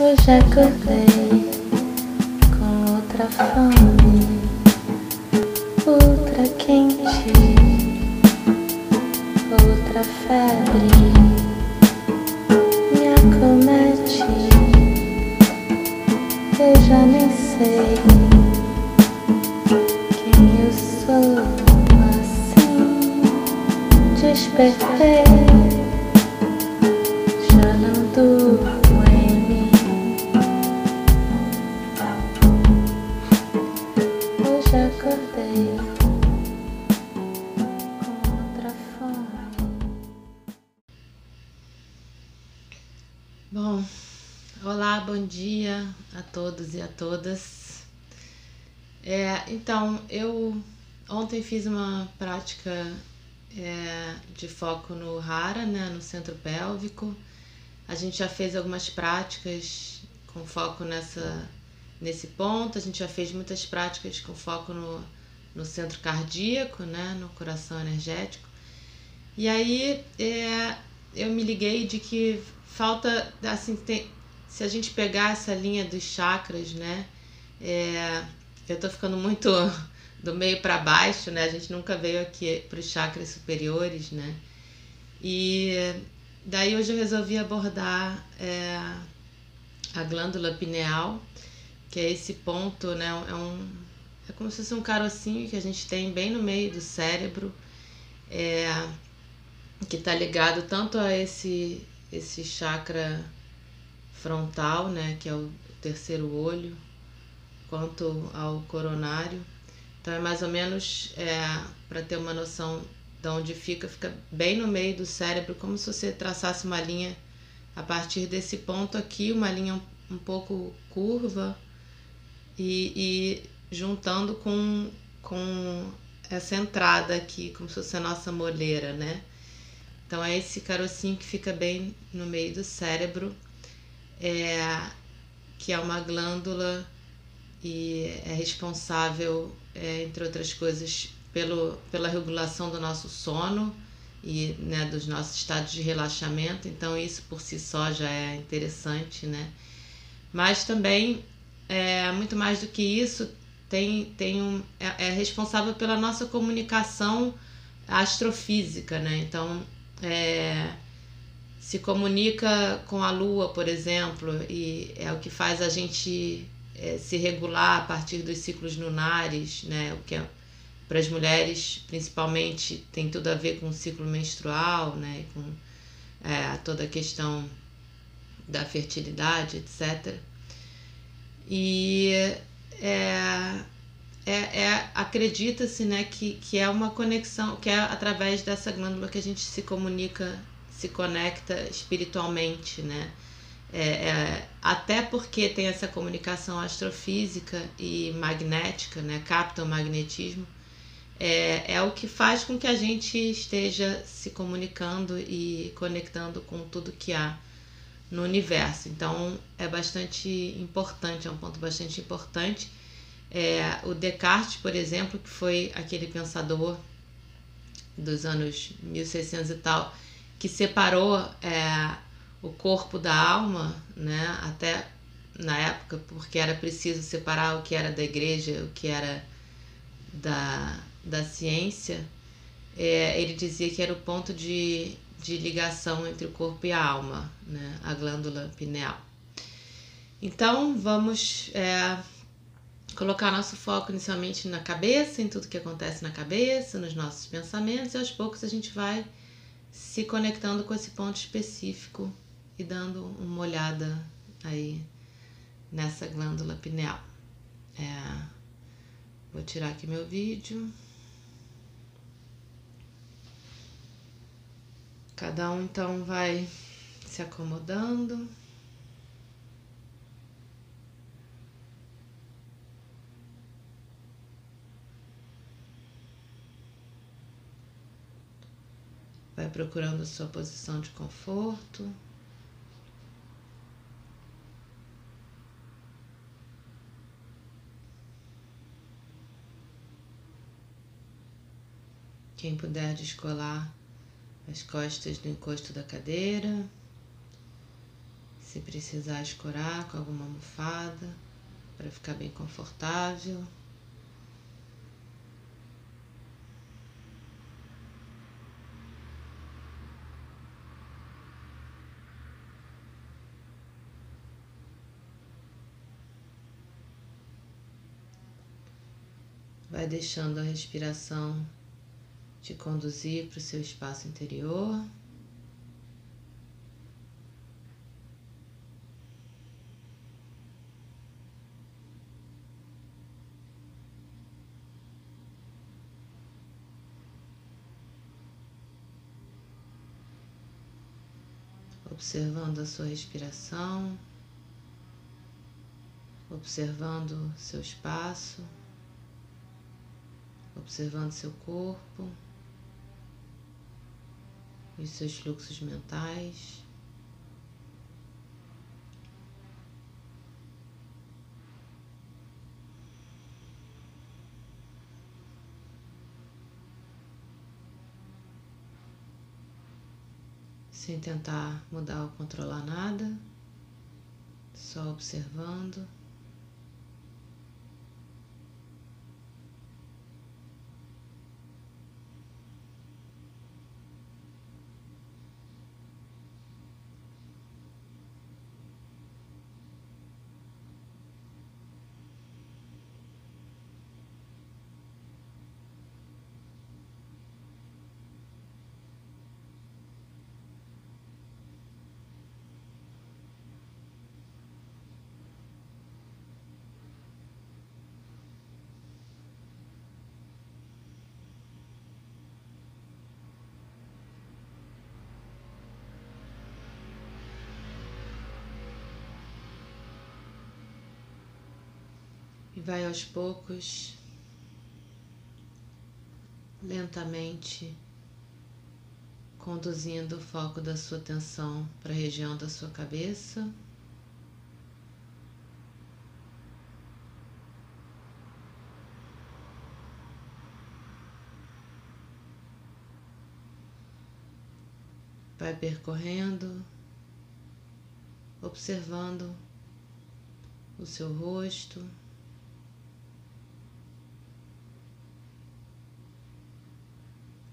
Hoje acordei com outra fome, outra quente, outra febre me acomete. Eu já nem sei quem eu sou assim. Despertei, dia a todos e a todas. É, então, eu ontem fiz uma prática é, de foco no Hara, né, no centro pélvico. A gente já fez algumas práticas com foco nessa, nesse ponto, a gente já fez muitas práticas com foco no, no centro cardíaco, né, no coração energético. E aí é, eu me liguei de que falta, assim, tem, se a gente pegar essa linha dos chakras, né, é, eu tô ficando muito do meio para baixo, né, a gente nunca veio aqui para os chakras superiores, né, e daí hoje eu resolvi abordar é, a glândula pineal, que é esse ponto, né, é um, é como se fosse um carocinho que a gente tem bem no meio do cérebro, é, que está ligado tanto a esse, esse chakra frontal, né, que é o terceiro olho, quanto ao coronário. Então é mais ou menos é, para ter uma noção de onde fica, fica bem no meio do cérebro, como se você traçasse uma linha a partir desse ponto aqui, uma linha um, um pouco curva e, e juntando com, com essa entrada aqui, como se fosse a nossa moleira, né? Então é esse carocinho que fica bem no meio do cérebro, é, que é uma glândula e é responsável, é, entre outras coisas, pelo, pela regulação do nosso sono e né, dos nossos estados de relaxamento. Então isso por si só já é interessante, né? Mas também é muito mais do que isso tem, tem um, é, é responsável pela nossa comunicação astrofísica, né? Então é, se comunica com a Lua, por exemplo, e é o que faz a gente é, se regular a partir dos ciclos lunares, né? O que é, para as mulheres, principalmente, tem tudo a ver com o ciclo menstrual, né? Com é, toda a questão da fertilidade, etc. E é, é, é acredita-se né, que, que é uma conexão, que é através dessa glândula que a gente se comunica, se conecta espiritualmente, né? É, é, até porque tem essa comunicação astrofísica e magnética, né? capta o magnetismo, é, é o que faz com que a gente esteja se comunicando e conectando com tudo que há no universo. Então é bastante importante, é um ponto bastante importante. É, o Descartes, por exemplo, que foi aquele pensador dos anos 1600 e tal, que separou é, o corpo da alma, né, até na época, porque era preciso separar o que era da igreja, o que era da, da ciência, é, ele dizia que era o ponto de, de ligação entre o corpo e a alma, né, a glândula pineal. Então, vamos é, colocar nosso foco inicialmente na cabeça, em tudo que acontece na cabeça, nos nossos pensamentos, e aos poucos a gente vai se conectando com esse ponto específico e dando uma olhada aí nessa glândula pineal. É, vou tirar aqui meu vídeo. Cada um então vai se acomodando. Vai procurando a sua posição de conforto. Quem puder descolar as costas do encosto da cadeira, Se precisar escorar com alguma almofada para ficar bem confortável. Vai deixando a respiração te conduzir para o seu espaço interior. Observando a sua respiração, observando seu espaço observando seu corpo e seus fluxos mentais. Sem tentar mudar ou controlar nada, só observando. E vai aos poucos, lentamente, conduzindo o foco da sua atenção para a região da sua cabeça. Vai percorrendo, observando o seu rosto.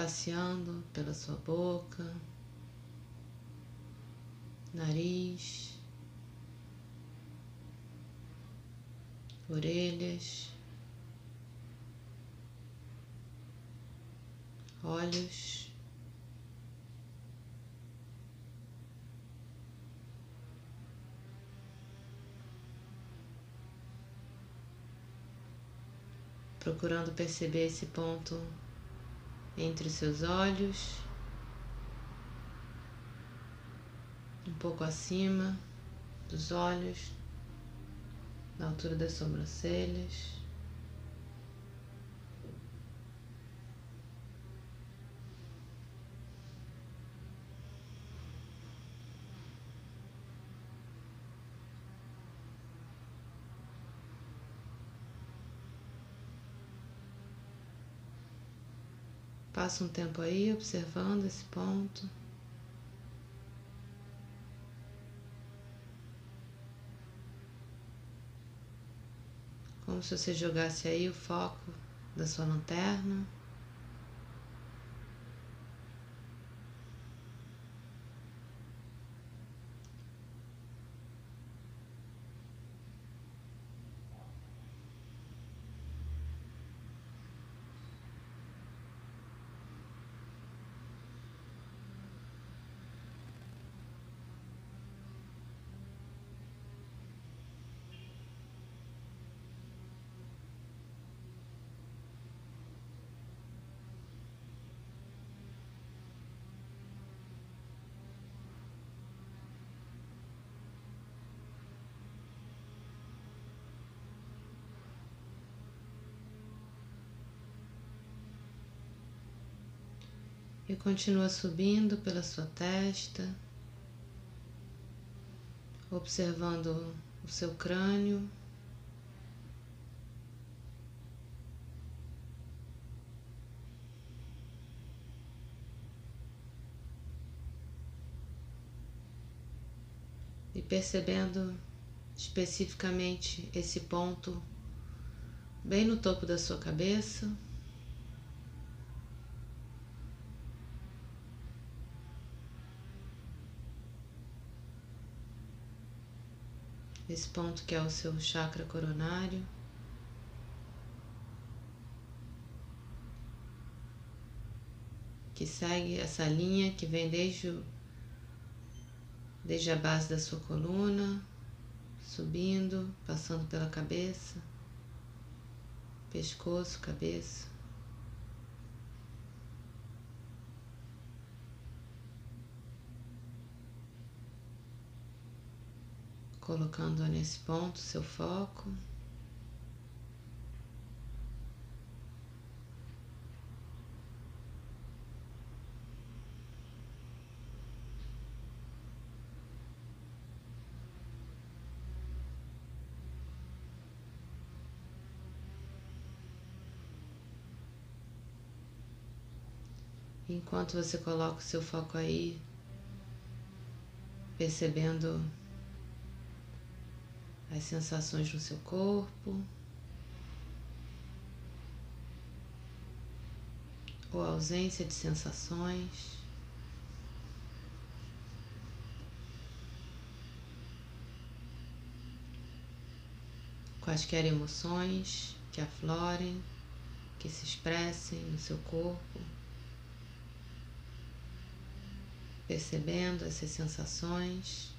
Passeando pela sua boca, nariz, orelhas, olhos. Procurando perceber esse ponto entre os seus olhos, um pouco acima dos olhos, na altura das sobrancelhas. Passa um tempo aí observando esse ponto. Como se você jogasse aí o foco da sua lanterna. E continua subindo pela sua testa, observando o seu crânio. e percebendo especificamente esse ponto bem no topo da sua cabeça. Esse ponto que é o seu chakra coronário. Que segue essa linha que vem desde, o, desde a base da sua coluna, subindo, passando pela cabeça, pescoço, cabeça. Colocando nesse ponto seu foco. Enquanto você coloca o seu foco aí, percebendo as sensações no seu corpo, ou ausência de sensações. Quaisquer emoções que aflorem, que se expressem no seu corpo. percebendo essas sensações,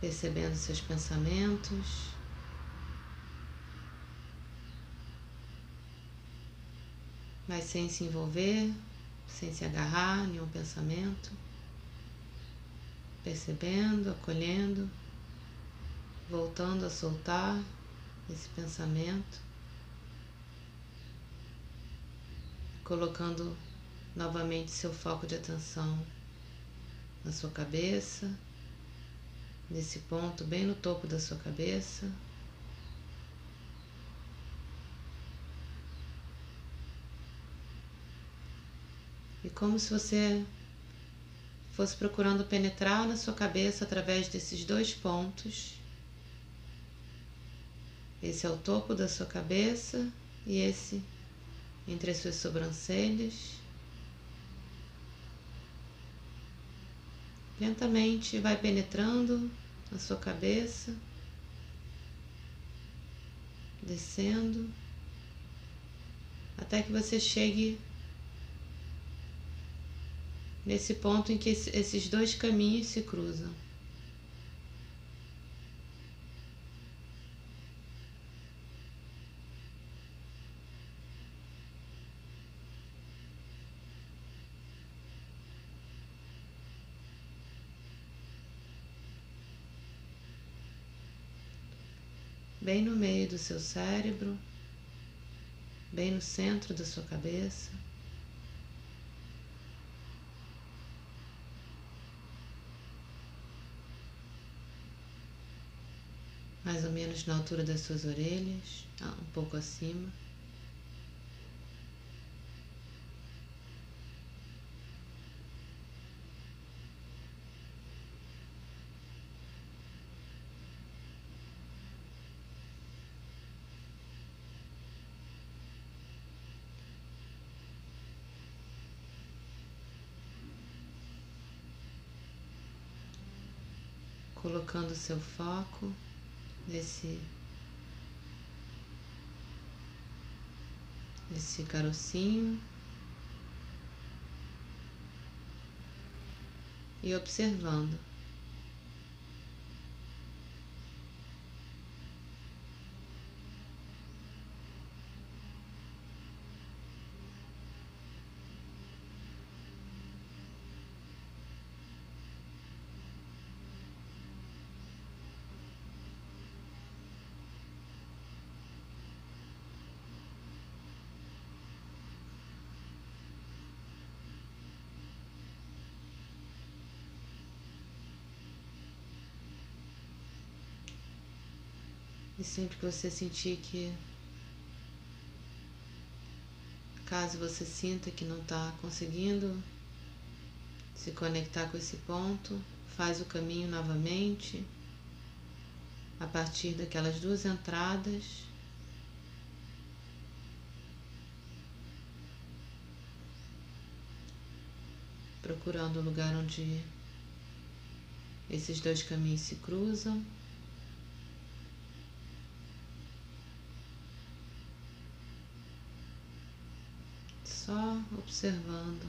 percebendo seus pensamentos. Mas sem se envolver, sem se agarrar nenhum pensamento, percebendo, acolhendo, voltando a soltar esse pensamento, colocando novamente seu foco de atenção na sua cabeça, nesse ponto bem no topo da sua cabeça. E como se você fosse procurando penetrar na sua cabeça através desses dois pontos. Esse é o topo da sua cabeça e esse entre as suas sobrancelhas. Lentamente vai penetrando na sua cabeça, descendo, até que você chegue nesse ponto em que esses dois caminhos se cruzam. Bem no meio do seu cérebro, bem no centro da sua cabeça. Mais ou menos na altura das suas orelhas, ah, um pouco acima. Colocando seu foco nesse nesse carocinho e observando. E sempre que você sentir que, caso você sinta que não está conseguindo se conectar com esse ponto, faz o caminho novamente a partir daquelas duas entradas. Procurando o lugar onde esses dois caminhos se cruzam. Só observando.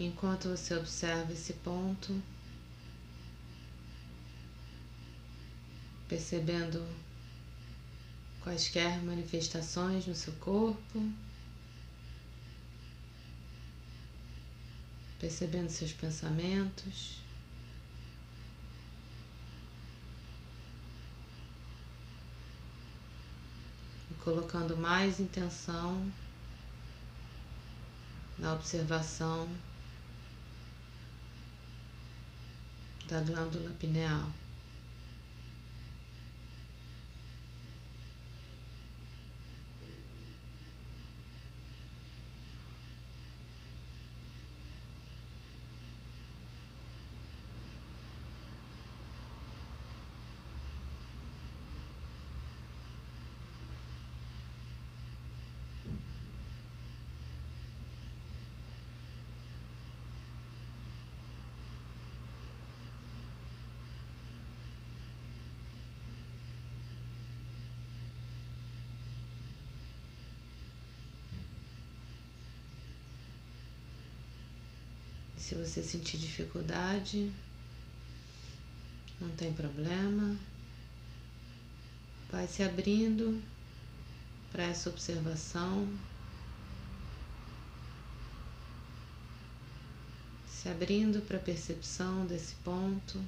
Enquanto você observa esse ponto, percebendo quaisquer manifestações no seu corpo, percebendo seus pensamentos. e Colocando mais intenção na observação da glândula pineal. Se você sentir dificuldade, não tem problema. Vai se abrindo para essa observação. Se abrindo para a percepção desse ponto.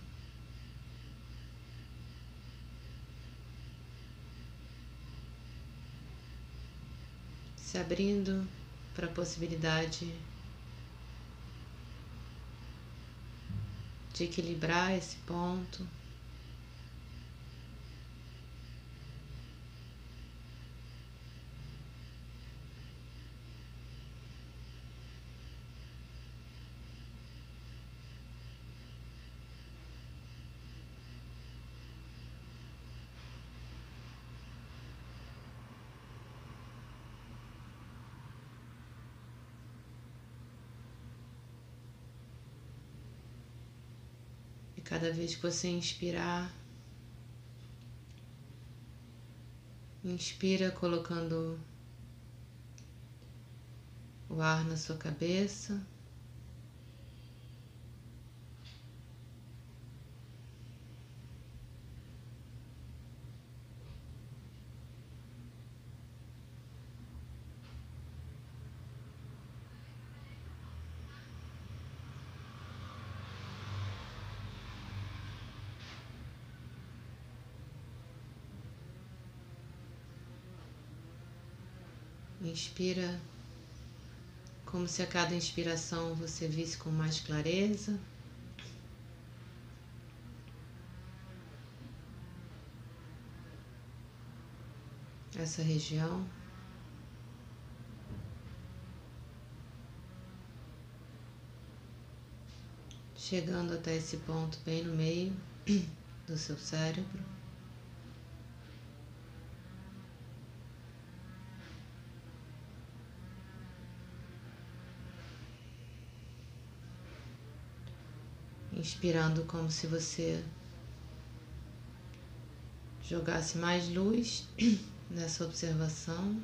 Se abrindo para a possibilidade de equilibrar esse ponto. Cada vez que você inspirar, inspira colocando o ar na sua cabeça. Inspira como se a cada inspiração você visse com mais clareza. Essa região. Chegando até esse ponto bem no meio do seu cérebro. Inspirando como se você jogasse mais luz nessa observação.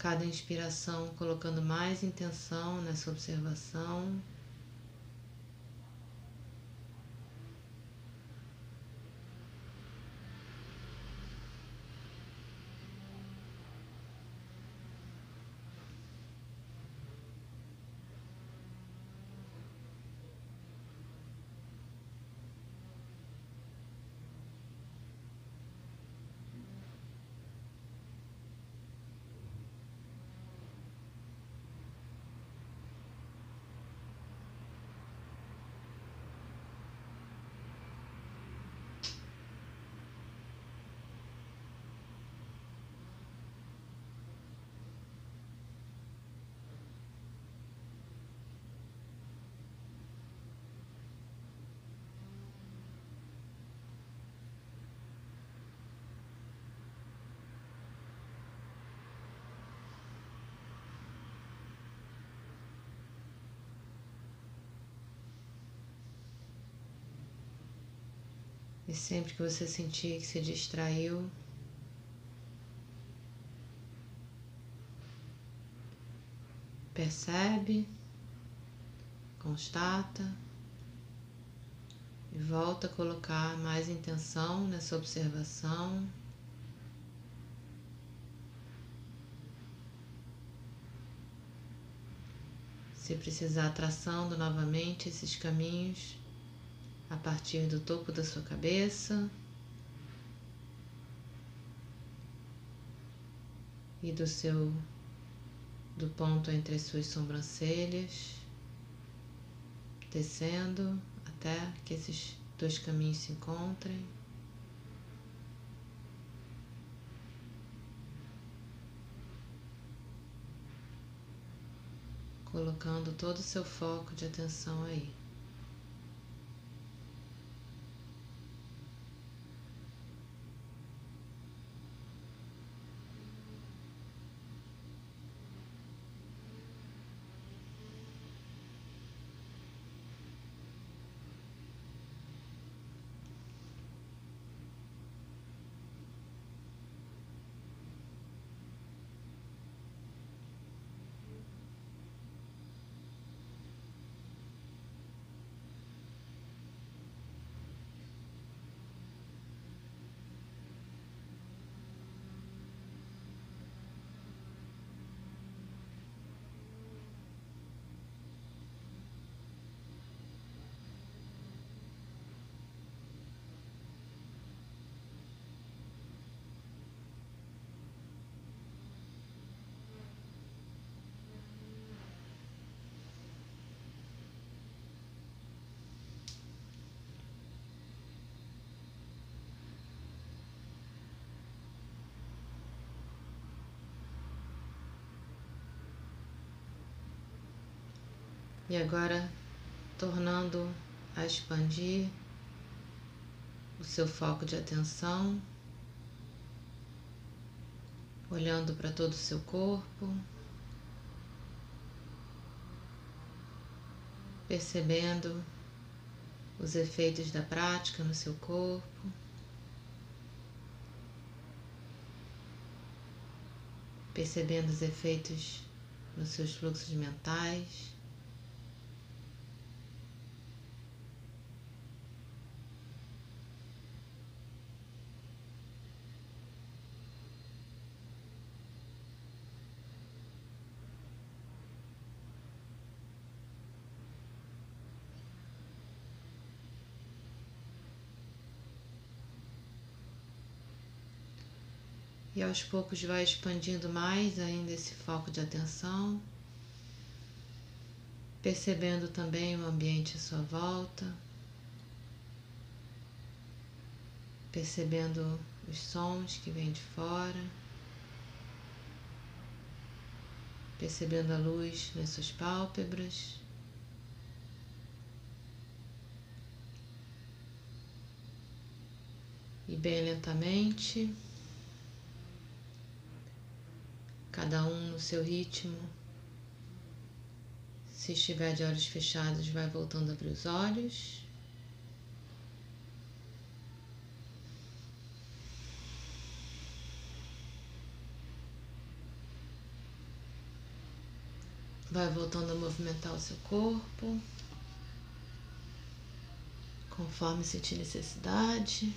Cada inspiração, colocando mais intenção nessa observação. E sempre que você sentir que se distraiu, percebe, constata e volta a colocar mais intenção nessa observação. Se precisar, traçando novamente esses caminhos a partir do topo da sua cabeça e do seu do ponto entre as suas sobrancelhas, descendo até que esses dois caminhos se encontrem. Colocando todo o seu foco de atenção aí. E agora, tornando a expandir o seu foco de atenção, olhando para todo o seu corpo, percebendo os efeitos da prática no seu corpo. Percebendo os efeitos nos seus fluxos mentais. Aos poucos vai expandindo mais ainda esse foco de atenção, percebendo também o ambiente à sua volta, percebendo os sons que vêm de fora, percebendo a luz nas suas pálpebras. E bem lentamente, cada um no seu ritmo. Se estiver de olhos fechados, vai voltando a abrir os olhos. Vai voltando a movimentar o seu corpo, conforme sentir necessidade.